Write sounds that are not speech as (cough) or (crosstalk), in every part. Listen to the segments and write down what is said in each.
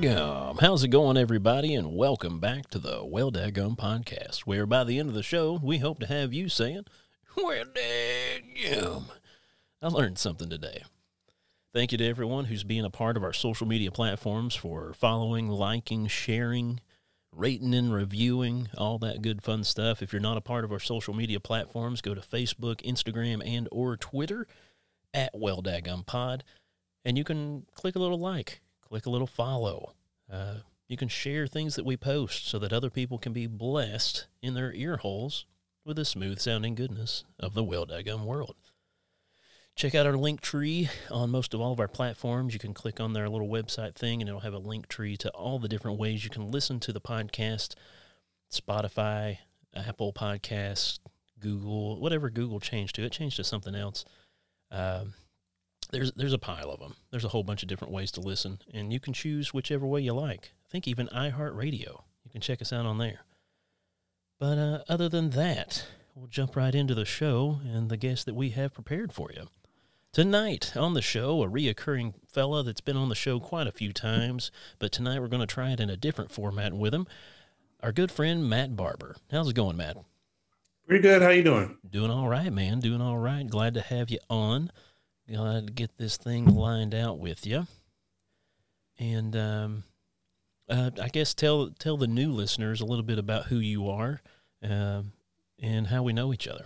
daggum. How's it going, everybody? And welcome back to the Well Daggum podcast, where by the end of the show, we hope to have you saying, Well daggum. I learned something today. Thank you to everyone who's being a part of our social media platforms for following, liking, sharing, rating and reviewing, all that good fun stuff. If you're not a part of our social media platforms, go to Facebook, Instagram, and or Twitter at Well Daggum Pod, and you can click a little like, click a little follow. Uh, you can share things that we post so that other people can be blessed in their ear holes with the smooth sounding goodness of the Well Daggum world. Check out our link tree on most of all of our platforms. You can click on their little website thing, and it'll have a link tree to all the different ways you can listen to the podcast Spotify, Apple Podcasts, Google, whatever Google changed to. It changed to something else. Um, there's there's a pile of them. There's a whole bunch of different ways to listen, and you can choose whichever way you like. I think even iHeartRadio. You can check us out on there. But uh, other than that, we'll jump right into the show and the guest that we have prepared for you. Tonight on the show, a reoccurring fella that's been on the show quite a few times, but tonight we're going to try it in a different format with him. Our good friend Matt Barber. How's it going, Matt? Pretty good. How you doing? Doing all right, man. Doing all right. Glad to have you on. Glad to get this thing lined out with you. And um, uh, I guess tell tell the new listeners a little bit about who you are uh, and how we know each other.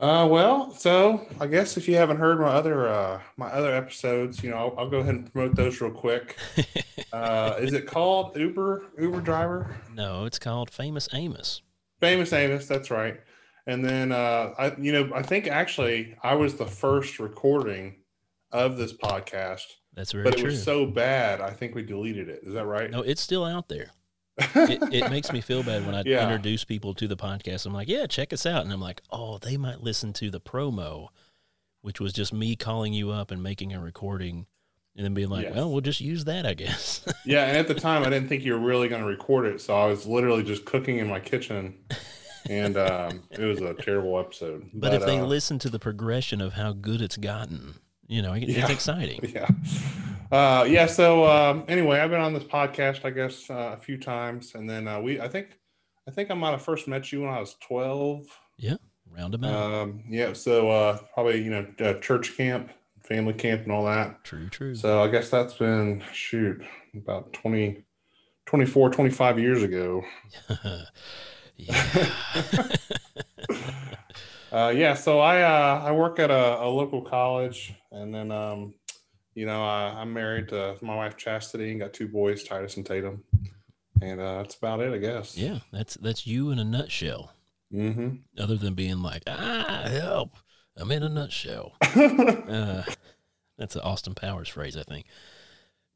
Uh, well, so I guess if you haven't heard my other uh, my other episodes, you know, I'll, I'll go ahead and promote those real quick. (laughs) uh, is it called Uber Uber Driver? No, it's called Famous Amos. Famous Amos, that's right. And then uh, I, you know, I think actually I was the first recording of this podcast, That's very but it true. was so bad, I think we deleted it. Is that right? no, it's still out there. (laughs) it, it makes me feel bad when I Yeah. introduce people to the podcast. I'm like, yeah, check us out. And I'm like, oh, they might listen to the promo, which was just me calling you up and making a recording and then being like, Yes. well, we'll just use that, I guess. yeah, and at the (laughs) time I didn't think you were really going to record it, so I was literally just cooking in my kitchen, and um, it was a terrible episode. but, if they uh, listen to the progression of how good it's gotten, you know, it, it's exciting. (laughs) yeah uh yeah so um anyway i've been on this podcast i guess uh, a few times and then uh we i think i think i might have first met you when i was 12 Yeah, them out. um yeah so uh probably you know uh, church camp family camp and all that true, true. so i guess that's been shoot about 20 24 25 years ago (laughs) yeah. (laughs) uh yeah so i uh i work at a, a local college and then um you know I, i'm married to my wife chastity and got two boys titus and tatum and uh that's about it i guess yeah, that's that's you in a nutshell. mm-hmm. Other than being like, ah, help, I'm in a nutshell. (laughs) Uh, that's an Austin Powers phrase, I think.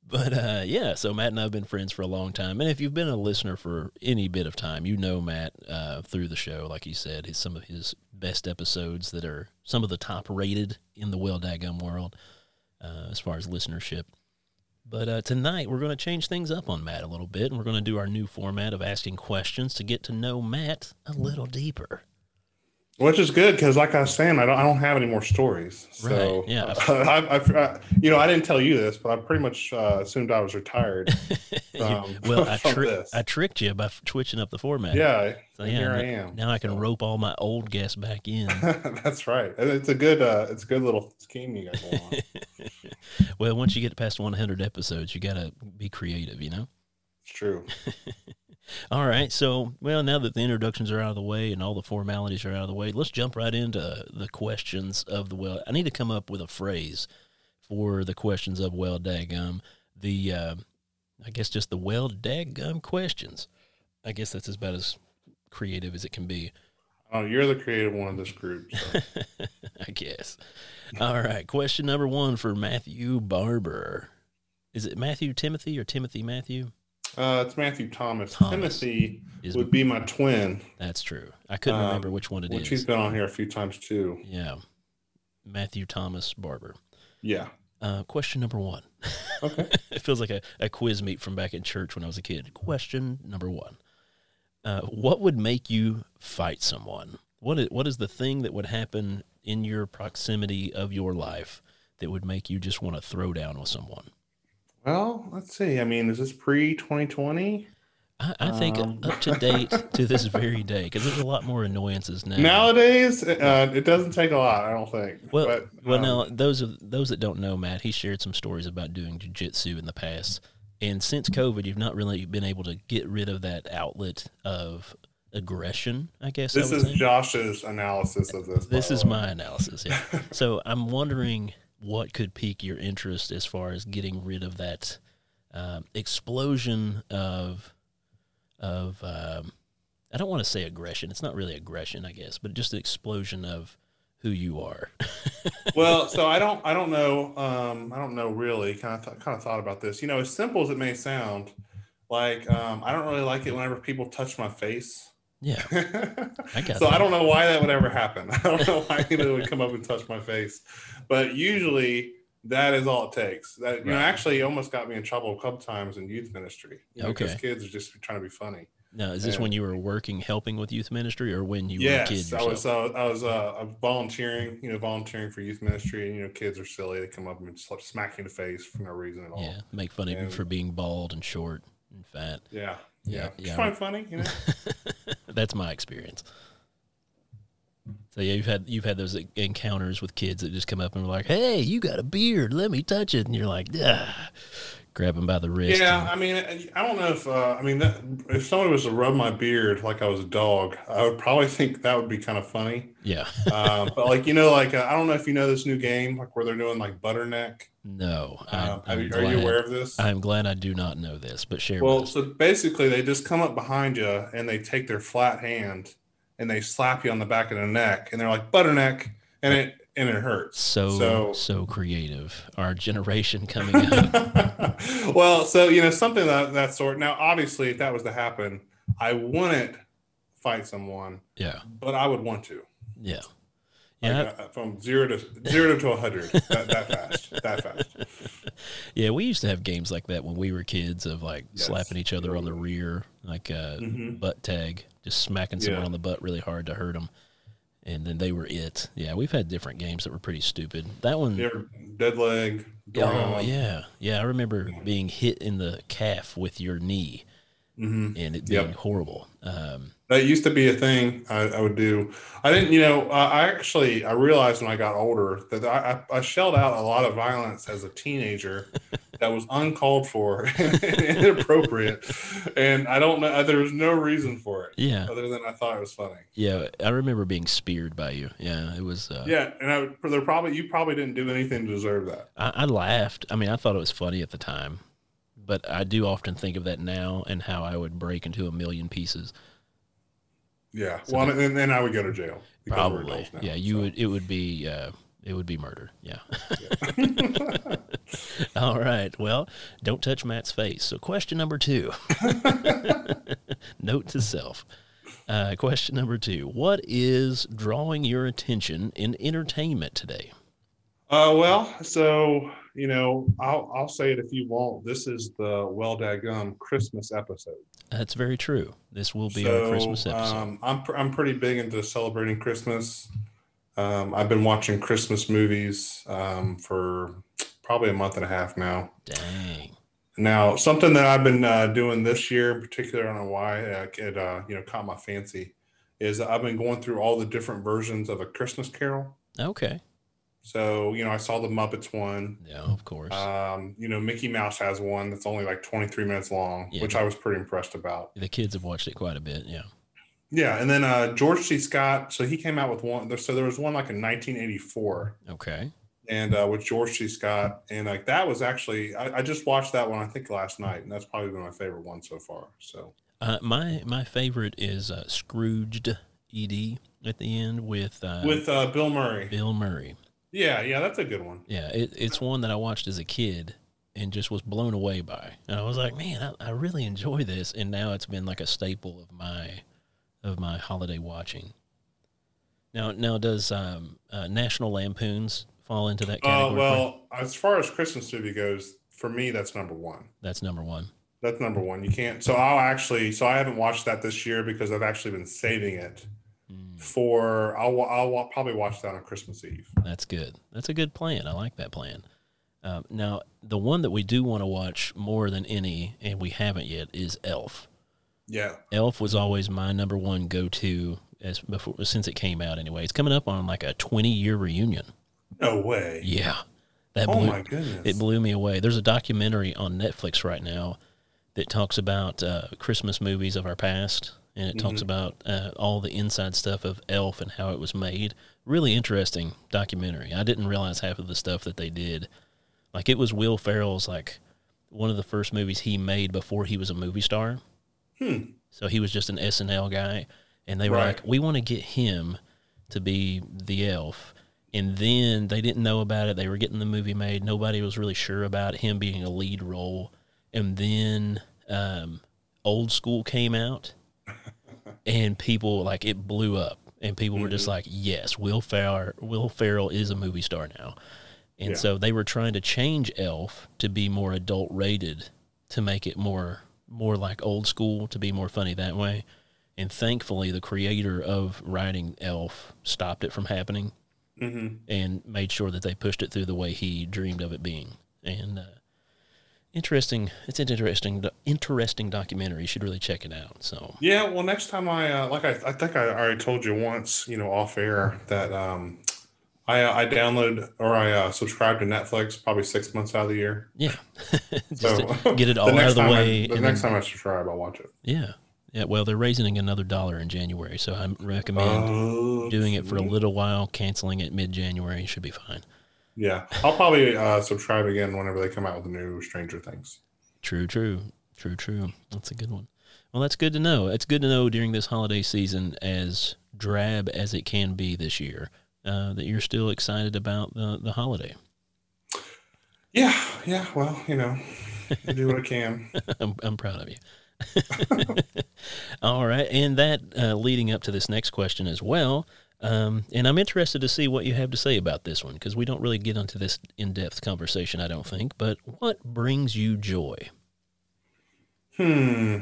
But uh, yeah, so Matt and I have been friends for a long time, and if you've been a listener for any bit of time, you know Matt uh, through the show. Like he said, his some of his best episodes that are some of the top rated in the well daggum world uh, as far as listenership. But uh, tonight we're going to change things up on Matt a little bit, and we're going to do our new format of asking questions to get to know Matt a little deeper. Which is good because like i was saying i don't i don't have any more stories so Right, yeah. I, I, I you know i didn't tell you this but i pretty much uh, assumed i was retired (laughs) um, well, I, (laughs) tri- I tricked you by twitching up the format. yeah So yeah, here now, i am now I can So- rope all my old guests back in. (laughs) That's right. It's a good uh it's a good little scheme you got going on. well, once you get past 100 episodes, you got to be creative, you know? It's true. All right. So, well, now that the introductions are out of the way and all the formalities are out of the way, let's jump right into the questions of the well. I need to come up with a phrase for the questions of well daggum. The, uh, I guess just the well daggum questions. I guess that's about as creative as it can be. Oh, you're the creative one of this group. So. (laughs) I guess. All right. Question number one for Matthew Barber. Is it Matthew Timothy or Timothy Matthew? Uh, it's Matthew Thomas. Thomas. Timothy Is would be my twin, that's true. I couldn't Um, remember which one it which is. he's been on here a few times too. Yeah. Matthew Thomas Barber. Yeah. Uh, question number one. Okay. (laughs) it feels like a, a quiz meet from back in church when I was a kid. Question number one. Uh, what would make you fight someone? What is, what is the thing that would happen in your proximity of your life that would make you just want to throw down with someone? Well, let's see. I mean, is this pre 2020? I, I think Um. up to date (laughs) to this very day, because there's a lot more annoyances now. Nowadays, uh, it doesn't take a lot, I don't think. well, but, well, um, now those of those that don't know, Matt, he shared some stories about doing jujitsu in the past, and since COVID, you've not really been able to get rid of that outlet of aggression. I guess this would is say. Josh's analysis of this. This is way. my analysis. Yeah. (laughs) so I'm wondering what could pique your interest as far as getting rid of that um, explosion of of um, I don't want to say aggression. It's not really aggression, I guess, but just an explosion of who you are. (laughs) well, so I don't, I don't know, um, I don't know really. Kind of, th- kind of thought about this. You know, as simple as it may sound, like um, I don't really like it whenever people touch my face. Yeah. (laughs) I so I don't know why that would ever happen. (laughs) I don't know why anyone would come up and touch my face, but usually that is all it takes. That you know, actually almost got me in trouble a couple times in youth ministry. Know, Because kids are just trying to be funny. Now, is this Yeah. when you were working, helping with youth ministry, or when you were a yes, I was. Uh, I was uh, volunteering. You know, volunteering for youth ministry, and you know, kids are silly. They come up and just smack you in the face for no reason at all. yeah, make fun of you for being bald and short and fat. Yeah, Yeah, yeah. yeah. It's kind of funny, you know. (laughs) That's my experience. So yeah, you've had you've had those encounters with kids that just come up and are like, "Hey, you got a beard? Let me touch it." And you're like, "Ah," grab them by the wrist. Yeah, and- I mean, I don't know if uh, I mean that if someone was to rub my beard like I was a dog, I would probably think that would be kind of funny. yeah. Uh, but like you know, like uh, I don't know if you know this new game, like where they're doing like butter neck. No, I, Um, I'm are, glad, you aware of this? I'm glad I do not know this, but share Well, so basically, they just come up behind you and they take their flat hand and they slap you on the back of the neck, and they're like butter neck, and it and it hurts. So, so- so creative. Our generation (laughs) coming up. well, so you know something that that sort. Now, obviously, if that was to happen, I wouldn't fight someone, yeah, but I would want to. yeah, Like, yeah, uh, from zero to zero to a hundred, (laughs) that, that fast, that fast. yeah. We used to have games like that when we were kids, of like Yes. slapping each other on the rear, like uh, Mhm. butt tag, just smacking someone Yeah. on the butt really hard to hurt them, and then they were it. Yeah, we've had different games that were pretty stupid. That one, ever dead leg? oh yeah, yeah. I remember being hit in the calf with your knee Mhm. and it Yep. being horrible. Um, That used to be a thing I, I would do. I didn't, you know, I I actually I realized when I got older that I, I, shelled out a lot of violence as a teenager (laughs) that was uncalled for (laughs) and inappropriate, and I don't know. There was no reason for it yeah, other than I thought it was funny. yeah. I remember being speared by you. Yeah, it was. Uh, Yeah, and I there probably you probably didn't do anything to deserve that. I, I laughed. I mean, I thought it was funny at the time, but I do often think of that now and how I would break into a million pieces. Yeah, So well, and then I would go to jail. Probably, now, yeah. You so. would. It would be. Uh, it would be murder. Yeah. (laughs) All right. Well, don't touch Matt's face. So, question number two. (laughs) Note to self. Uh, question number two. What is drawing your attention in entertainment today? Uh, well, so you know, I'll I'll say it if you won't. This is the well daggum Christmas episode. That's very true. This will be our Christmas episode. Um, I'm pr- I'm pretty big into celebrating Christmas. Um, I've been watching Christmas movies um, for probably a month and a half now. Dang. Now, something that I've been uh, doing this year in particular, I don't know why uh, it uh, you know caught my fancy, is I've been going through all the different versions of a Christmas Carol. Okay. So you know, I saw the Muppets one. Yeah, of course. Um, you know, Mickey Mouse has one that's only like 23 minutes long, Yeah. which I was pretty impressed about. the kids have watched it quite a bit. Yeah. Yeah, and then uh, George C. Scott. So he came out with one. there- So there was one like in 1984, Okay. and uh, with George C. Scott, and like that was actually I, I just watched that one I think last night, and that's probably been my favorite one so far. So Uh, my my favorite is uh, Scrooged Ed at the end with uh, with uh, Bill Murray, Bill Murray. Yeah, yeah, that's a good one. Yeah, it, it's one that I watched as a kid and just was blown away by. And I was like, man, I, I really enjoy this. And now it's been like a staple of my of my holiday watching. Now, now does um, uh, National Lampoons fall into that Uh, category? well, as far as Christmas movie goes, for me that's number one. That's number one. That's number one. You can't. So I'll actually. So I haven't watched that this year because I've actually been saving it Mm, for. I'll. I'll probably watch that on Christmas Eve. that's good. That's a good plan. I like that plan. Um, now, the one that we do want to watch more than any, and we haven't yet, is Elf. Yeah. Elf was always my number one go to as before since it came out. Anyway, it's coming up on like a twenty year reunion. No way. Yeah, that Oh blew, my goodness. it blew me away. There's a documentary on Netflix right now that talks about uh, Christmas movies of our past, and it talks about uh, all the inside stuff of Elf and how it was made. Really interesting documentary. I didn't realize half of the stuff that they did. Like it was Will Ferrell's like one of the first movies he made before he was a movie star. Hmm. So he was just an SNL guy, and they were Right. like, "We want to get him to be the elf." And then they didn't know about it. They were getting the movie made. Nobody was really sure about him being a lead role. And then um, Old School came out, and people like it blew up, and people were just like, "Yes, Will Ferrell, Will Ferrell is a movie star now." And Yeah. so they were trying to change Elf to be more adult rated to make it more more like old school to be more funny that way. And thankfully, the creator of writing Elf stopped it from happening Mm-hmm. and made sure that they pushed it through the way he dreamed of it being. And uh, interesting, it's an interesting, interesting documentary. You should really check it out. So Yeah, well, next time I uh, like I, I think I already told you once, you know, off air that um, I uh, I download or I uh, subscribe to Netflix probably six months out of the year. yeah, (laughs) just So (laughs) get it all out of the time I- way. the next then- time I subscribe, I'll watch it. yeah, yeah. Well, they're raising another dollar in January, so I recommend Oh, doing it for a little while, canceling it mid January. Should be fine. Yeah, I'll probably uh, subscribe again whenever they come out with the new Stranger Things. True, true, true, true. That's a good one. Well, that's good to know. It's good to know during this holiday season, as drab as it can be this year, uh, that you're still excited about the, the holiday. Yeah, yeah. Well, you know, I do what I can. (laughs) I'm, I'm proud of you. (laughs) All right. And that uh, leading up to this next question as well. Um, and I'm interested to see what you have to say about this one because we don't really get into this in depth conversation, I don't think. But what brings you joy? Hmm.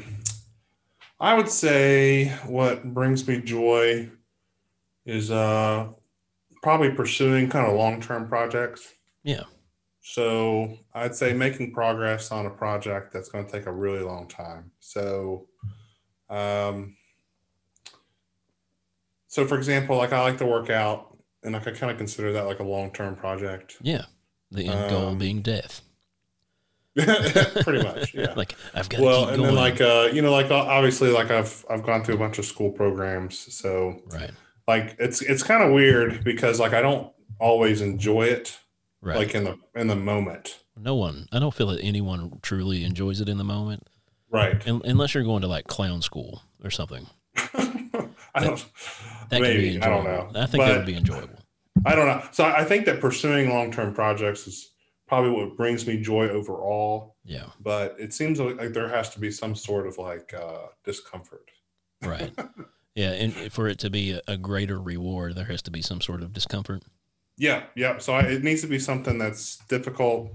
I would say what brings me joy is uh probably pursuing kind of long-term projects. Yeah. So I'd say making progress on a project that's going to take a really long time. So, um, so for example, like I like to work out, and like I kind of consider that like a long-term project. Yeah. The end goal Um, being death. (laughs) Pretty much, yeah. (laughs) like, I've got well, keep and going. then like uh, you know, like obviously, like I've I've gone through a bunch of school programs, so right. like it's it's kind of weird because like I don't always enjoy it Right. like in the in the moment, no one, I don't feel that anyone truly enjoys it in the moment, right? un- unless you're going to like clown school or something. (laughs) I don't. That maybe I don't know. I think that would be enjoyable. I don't know. So I think that pursuing long term projects is probably what brings me joy overall. Yeah. But it seems like, like there has to be some sort of like uh, discomfort. Right. (laughs) yeah. And for it to be a, a greater reward, there has to be some sort of discomfort. Yeah, yeah. So I, it needs to be something that's difficult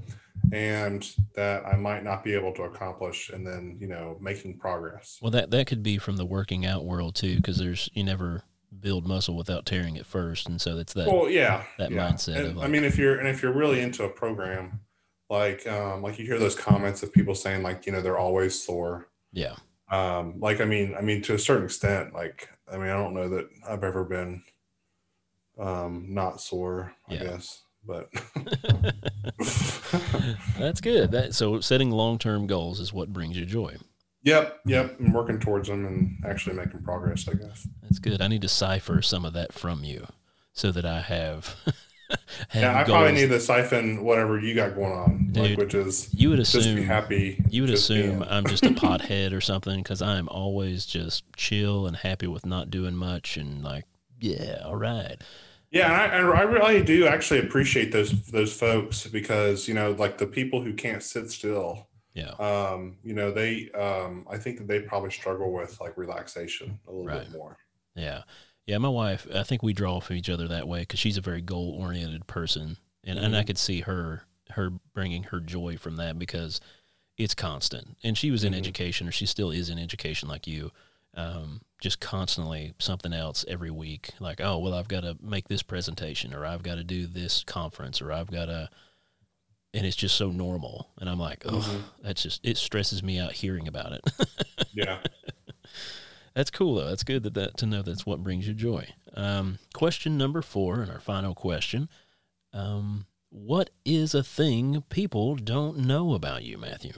and that I might not be able to accomplish, and then you know making progress. Well, that, that could be from the working out world too, because there's, you never build muscle without tearing it first. And so it's that. Well, yeah, that yeah. mindset And, of, I mean, if you're and if you're really into a program, like um, like you hear those comments of people saying like you know they're always sore. yeah. Um, like I mean, I mean to a certain extent, like I mean, I don't know that I've ever been um, not sore. I Yeah. guess, but (laughs) That's good. That so setting long term goals is what brings you joy. Yep, yep. I'm working towards them and actually making progress. I guess. That's good. I need to cipher some of that from you so that I have. (laughs) have Yeah, I probably need to siphon whatever you got going on, like which is You would just be assume happy. you would assume I'm just a (laughs) pothead or something because I am always just chill and happy with not doing much and like yeah, all right. Yeah, and I, I really do actually appreciate those those folks because you know, like the people who can't sit still, Yeah, um, you know, they, um, I think that they probably struggle with like relaxation a little Right. bit more. yeah, yeah. My wife, I think we draw off each other that way because she's a very goal oriented person, and and I Mhm. could see her her bringing her joy from that because it's constant. And she was in Mhm. education, or she still is in education, like you. Um, just constantly something else every week. Like, oh well, I've got to make this presentation, or I've got to do this conference, or I've got to and it's just so normal. And I'm like, oh, Mhm. that's just it stresses me out hearing about it. (laughs) Yeah. that's cool though. That's good that, that to know that's what brings you joy. Um, question number four, and our final question. Um, what is a thing people don't know about you, Matthew?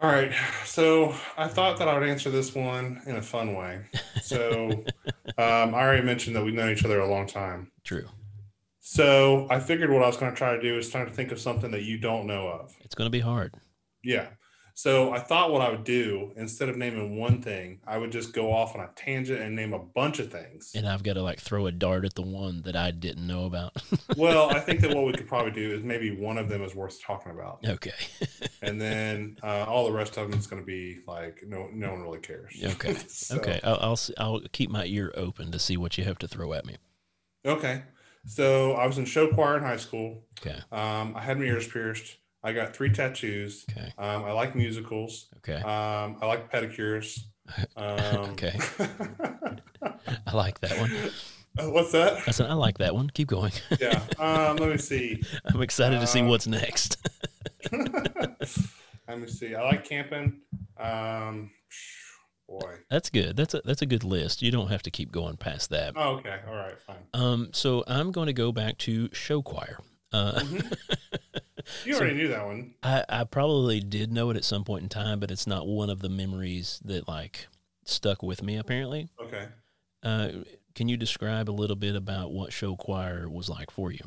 All right. So I thought that I would answer this one in a fun way. So (laughs) um, I already mentioned that we've known each other a long time. True. So I figured what I was going to try to do is try to think of something that you don't know of. It's going to be hard. Yeah. So I thought what I would do instead of naming one thing, I would just go off on a tangent and name a bunch of things. And I've got to like throw a dart at the one that I didn't know about. (laughs) Well, I think that what we could probably do is maybe one of them is worth talking about, okay. (laughs) and then uh, all the rest of them is going to be like no, no one really cares. Okay. (laughs) So- Okay. I'll, I'll I'll keep my ear open to see what you have to throw at me. Okay. So I was in show choir in high school. Okay. Um, I had my ears pierced. I got three tattoos. Okay. Um, I like musicals. Okay. Um, I like pedicures. (laughs) Um, Okay. (laughs) I like that one. Uh, What's that? I said I like that one. Keep going. (laughs) Yeah. Um, let me see. I'm excited to see Uh, what's next. let me see. I like camping. Um, boy. That's good. That's a that's a good list. You don't have to keep going past that. Oh, okay. All right. Fine. Um, so I'm going to go back to show choir. Uh, Mhm. (laughs) You So- already knew that one. I, I probably did know it at some point in time, but it's not one of the memories that like stuck with me. Apparently, Okay. uh, can you describe a little bit about what show choir was like for you?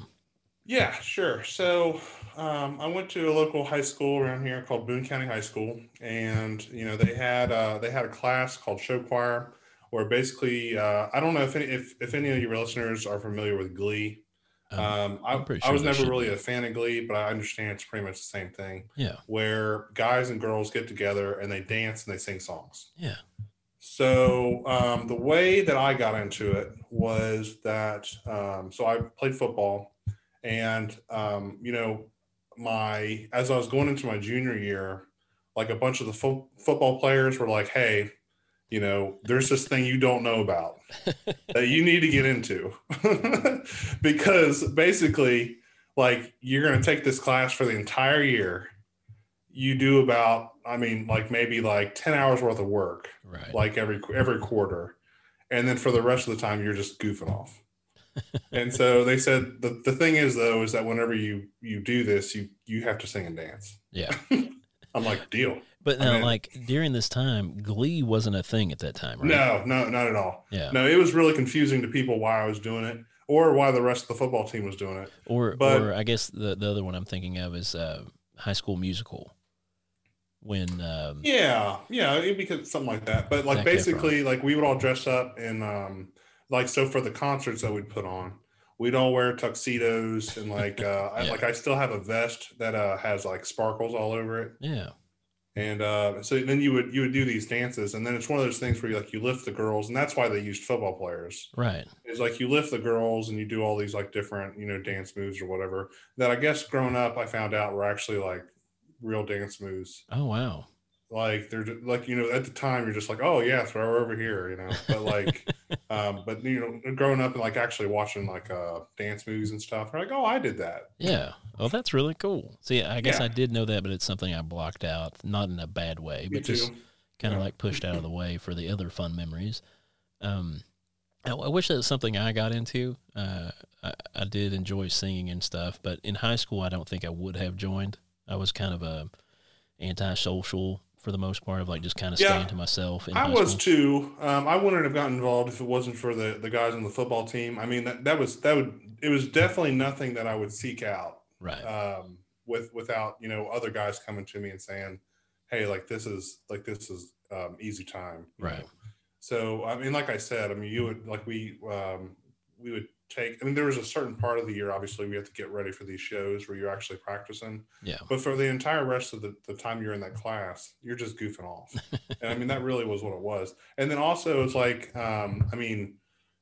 Yeah, sure. So um, I went to a local high school around here called Boone County High School, and you know they had uh, they had a class called show choir, where basically uh, I don't know if any if, if any of your listeners are familiar with Glee. Um, Um, I, I'm I was never really be. a fan of Glee, but I understand it's pretty much the same thing, yeah, where guys and girls get together and they dance and they sing songs. yeah, So um, the way that I got into it was that um, so I played football, and um, you know my as I was going into my junior year, like a bunch of the fo- football players were like, "Hey, you know, there's this thing you don't know about (laughs) that you need to get into," (laughs) because basically, like you're going to take this class for the entire year. You do about, I mean, like maybe like ten hours worth of work right. like every every quarter and then for the rest of the time you're just goofing off and so they said the, the thing is though is that whenever you you do this you you have to sing and dance. Yeah, (laughs) i'm like deal. But I mean- like during this time, Glee wasn't a thing at that time, right? no no not at all. Yeah. no it was really confusing to people why i was doing it or why the rest of the football team was doing it. Or, But- or I guess the the other one I'm thinking of is uh, High School Musical. When um, yeah yeah it because something like that. But like basically like we would all dress up and um like so for the concerts that we'd put on we'd all wear tuxedos and like (laughs) uh I, like i still have a vest that uh has like sparkles all over it. Yeah, and uh so then you would you would do these dances and then it's one of those things where you like you lift the girls and that's why they used football players. Right, It's like you lift the girls and you do all these like different you know dance moves or whatever that i guess growing up i found out were actually like real dance moves. Oh wow, like they're ju- like you know at the time you're just like oh yeah throw her over here you know but like (laughs) um but you know growing up and like actually watching like uh dance movies and stuff we're like oh i did that yeah. Oh, that's really cool. See, I guess Yeah. I did know that, but it's something I blocked out, not in a bad way, but just kind of Yeah. like pushed out of the way for the other fun memories. Um, I, I wish that was something I got into. Uh, I, I did enjoy singing and stuff, but in high school, I don't think I would have joined. I was kind of a antisocial for the most part of like just kind of Yeah. staying to myself. In I was school. too. Um, I wouldn't have gotten involved if it wasn't for the the guys on the football team. I mean, that, that was that would it was definitely nothing that I would seek out right. um, with without you know other guys coming to me and saying, "Hey, like this is like this is um, easy time." Right. know? So I mean, like I said, I mean, you would like we um, we would take. I mean, there was a certain part of the year, obviously, we have to get ready for these shows where you're actually practicing. yeah. But for the entire rest of the, the time you're in that class, you're just goofing off. (laughs) and I mean, that really was what it was. And then also, it's like, um, I mean,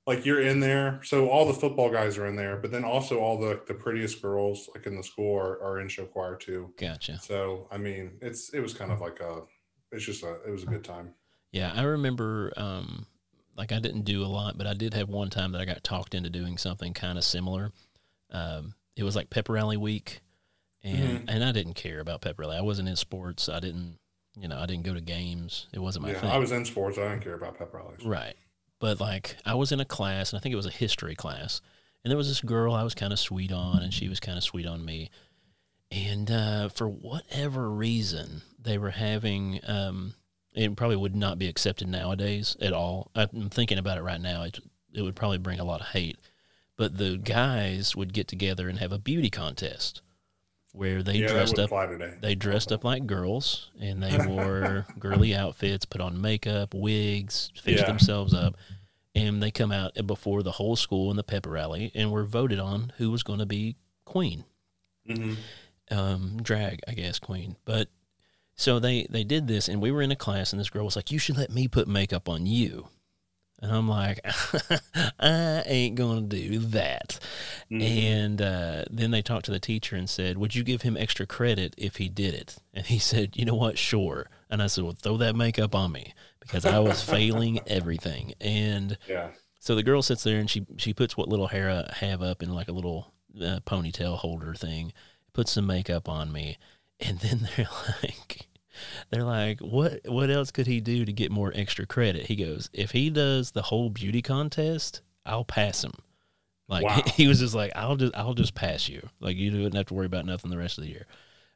like you're in there. So all the football guys are in there, but then also all the, the prettiest girls, like in the school, are, are in show choir too. Gotcha. So, I mean, it's, it was kind of like a, it's just a, it was a good time. Yeah, I remember. Um, like I didn't do a lot, but I did have one time that I got talked into doing something kind of similar. Um, it was like pep rally week, and and I didn't care about pep rally. I wasn't in sports. I didn't, you know, I didn't go to games. It wasn't my yeah, thing. I was in sports. I didn't care about pep rallies. Right. But like I was in a class and I think it was a history class. And there was this girl I was kind of sweet on and she was kind of sweet on me. And uh, for whatever reason, they were having um, it probably would not be accepted nowadays at all. I'm thinking about it right now. It, it would probably bring a lot of hate. But the guys would get together and have a beauty contest where they yeah, dressed up they dressed up like girls and they wore (laughs) girly outfits, put on makeup, wigs, fixed Yeah. themselves up, and they come out before the whole school in the pep rally and were voted on who was going to be queen, hmm um, drag, I guess, queen. But so they they did this, and we were in a class, and this girl was like, "You should let me put makeup on you." And I'm like, (laughs) I ain't gonna do that. Mm-hmm. And uh, then they talked to the teacher and said, Would you give him extra credit if he did it? And he (laughs) said, You know what? Sure. And I said, Well, throw that makeup on me because I was failing (laughs) everything. And Yeah. so the girl sits there and she, she puts what little hair I have up in like a little uh, ponytail holder thing, puts some makeup on me. And then (laughs) they're like, they're like, what what else could he do to get more extra credit? He goes, if he does the whole beauty contest, I'll pass him. Like Wow. (laughs) he was just like, I'll just I'll just pass you. Like you wouldn't have to worry about nothing the rest of the year.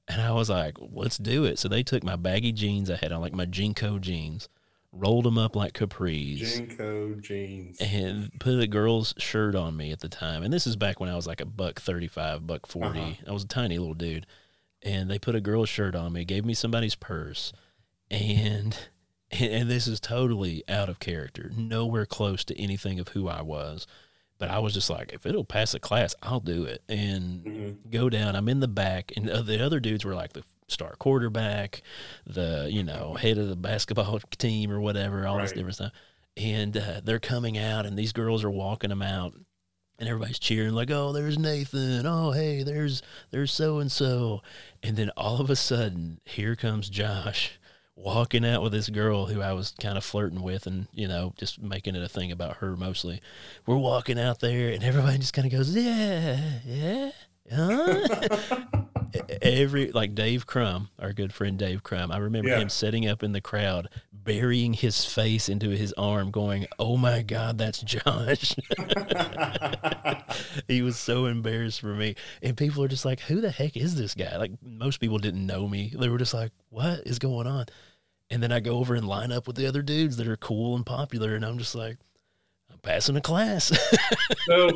And I was like, let's do it. So they took my baggy jeans I had on, like my JNCO jeans, rolled them up like capris, JNCO jeans. and put a girl's shirt on me at the time. And this is back when I was like a buck thirty-five, buck 40 Uh-huh. I was a tiny little dude. And they put a girl's shirt on me, gave me somebody's purse, and (laughs) and this is totally out of character, nowhere close to anything of who I was. But I was just like, if it'll pass the class, I'll do it. And hmm go down. I'm in the back, and the other dudes were like the star quarterback, the you know head of the basketball (laughs) team or whatever, all this different stuff. And uh, they're coming out, and these girls are walking them out, and everybody's cheering like, "Oh, there's Nathan! Oh, hey, there's there's so and so!" And then all of a sudden, here comes Josh walking out with this girl who I was kind of flirting with, and you know, just making it a thing about her mostly. We're walking out there, and everybody just kind of goes, "Yeah, yeah." Huh? (laughs) every like Dave crumb our good friend Dave crumb I remember Yeah. him setting up in the crowd, burying his face into his arm, going, "Oh my God, that's Josh." (laughs) he was so embarrassed for me, and people are just like, "Who the heck is this guy?" Like most people didn't know me; they were just like, "What is going on?" And then I go over and line up with the other dudes that are cool and popular, and I'm just like, "I'm passing a class." (laughs) so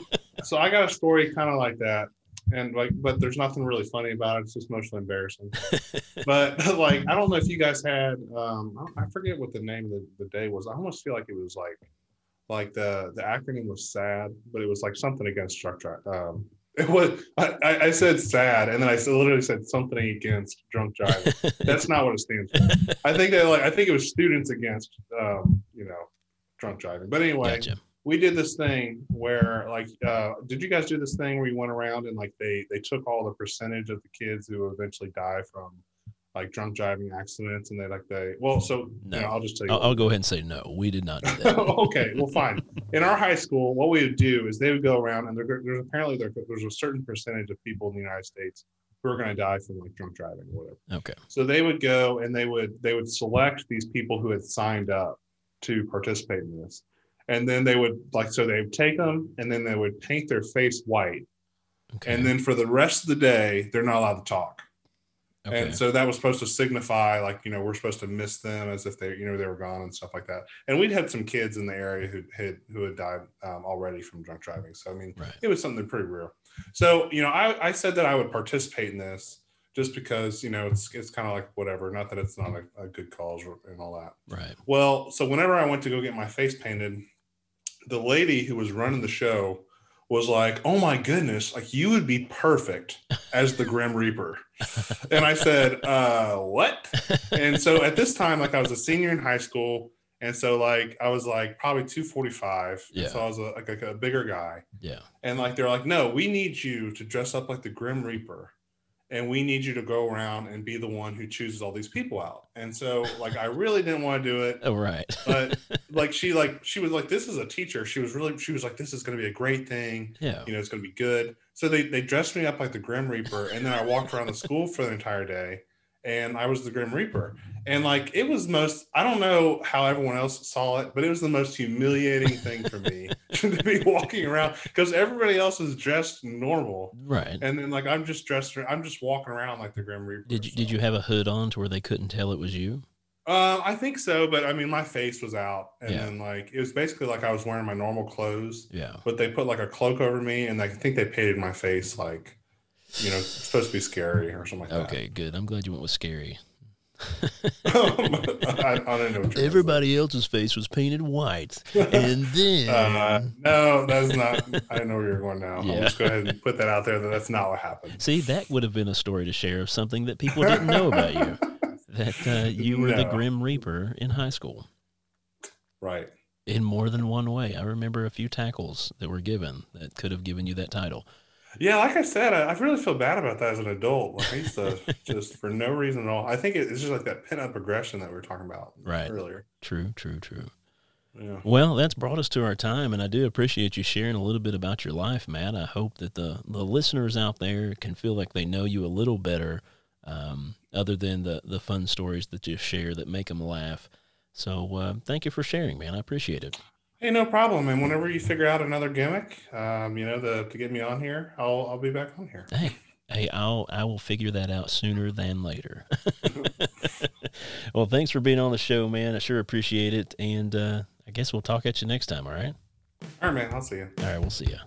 so I got a story kind of like that. And like, but there's nothing really funny about it. It's just mostly embarrassing. (laughs) but (laughs) like, I don't know if you guys had, um, I I forget what the name of the, the day was. I almost feel like it was like, like the the acronym was SAD, but it was like something against drunk drive. Um, (laughs) it was I, I said sad, and then I said- literally said something against drunk driving. That's not what it stands for. I think that like I think it was students against, um, you know, drunk driving. But anyway, gotcha. We did this thing where like uh did you guys do this thing where you went around and like they they took all the percentage of the kids who eventually die from like drunk driving accidents and they like they well so No. you know, i'll just tell you I'll, I'll go ahead and say no. We did not do that. (laughs) okay well fine in our high school what we would do is they would go around and there, there's apparently there, there's a certain percentage of people in the united states who are going to die from like drunk driving or whatever Okay. so they would go and they would they would select these people who had signed up to participate in this. And then they would like so they would take them and then they would paint their face white. Okay. And then for the rest of the day, they're not allowed to talk. okay. And so that was supposed to signify like, you know, we're supposed to miss them as if they, you know, they were gone and stuff like that. And we'd had some kids in the area who had who had died um, already from drunk driving. So I mean, right. it was something pretty real. So, you know, I, I said that I would participate in this just because, you know, it's it's kind of like whatever. Not that it's not a, a good cause and all that. Right. Well, so whenever I went to go get my face painted, the lady who was running the show was like, "Oh my goodness, like you would be perfect as the Grim Reaper." (laughs) And I said, "Uh, what?" And so at this time, like I was a senior in high school, and so like I was like probably 245. Yeah. So I was a, like a, a bigger guy. Yeah. And like they're like, no, we need you to dress up like the Grim Reaper and we need you to go around and be the one who chooses all these people out. And so like I really didn't want to do it. Oh, right. but (laughs) like she like she was like this is a teacher. She was really she was like this is going to be a great thing. yeah. You know, it's going to be good. So they they dressed me up like the Grim Reaper and then I walked around the school for the entire day and I was the Grim Reaper. And like it was most I don't know how everyone else saw it, but it was the most humiliating thing for me (laughs) (laughs) to be walking around because everybody else is dressed normal. Right. And then like I'm just dressed I'm just walking around like the Grim Reaper. Did you, did you have a hood on to where they couldn't tell it was you? Uh, I think so, but I mean, my face was out, and Yeah. then like it was basically like I was wearing my normal clothes, Yeah. but they put like a cloak over me, and I think they painted my face like, you know, it's supposed to be scary or something like that. Okay, good. I'm glad you went with scary. I, I don't know what you're. Everybody else's face was painted white. (laughs) And then Uh, no, that's not. I know where you're going now. Yeah. I'll just go ahead and put that out there that that's not what happened. See, that would have been a story to share of something that people didn't know about you. (laughs) That uh, you were the Grim Reaper in high school Right. in more than one way. I remember a few tackles that were given that could have given you that title. Yeah, like I said, I, I really feel bad about that as an adult. Like I used to (laughs) just for no reason at all. I think it's just like that pent up aggression that we were talking about Right. earlier. True, true, true. Yeah. Well, that's brought us to our time, and I do appreciate you sharing a little bit about your life, Matt. I hope that the, the listeners out there can feel like they know you a little better, um, other than the, the fun stories that you share that make them laugh. So uh, thank you for sharing, man. I appreciate it. Hey, no problem. And whenever you figure out another gimmick, um, you know, the, to get me on here, I'll I'll be back on here. Hey, hey, I'll I will figure that out sooner than later. (laughs) (laughs) well, thanks for being on the show, man. I sure appreciate it, and uh, I guess we'll talk at you next time. All right. All right, man. I'll see you. All right, we'll see you.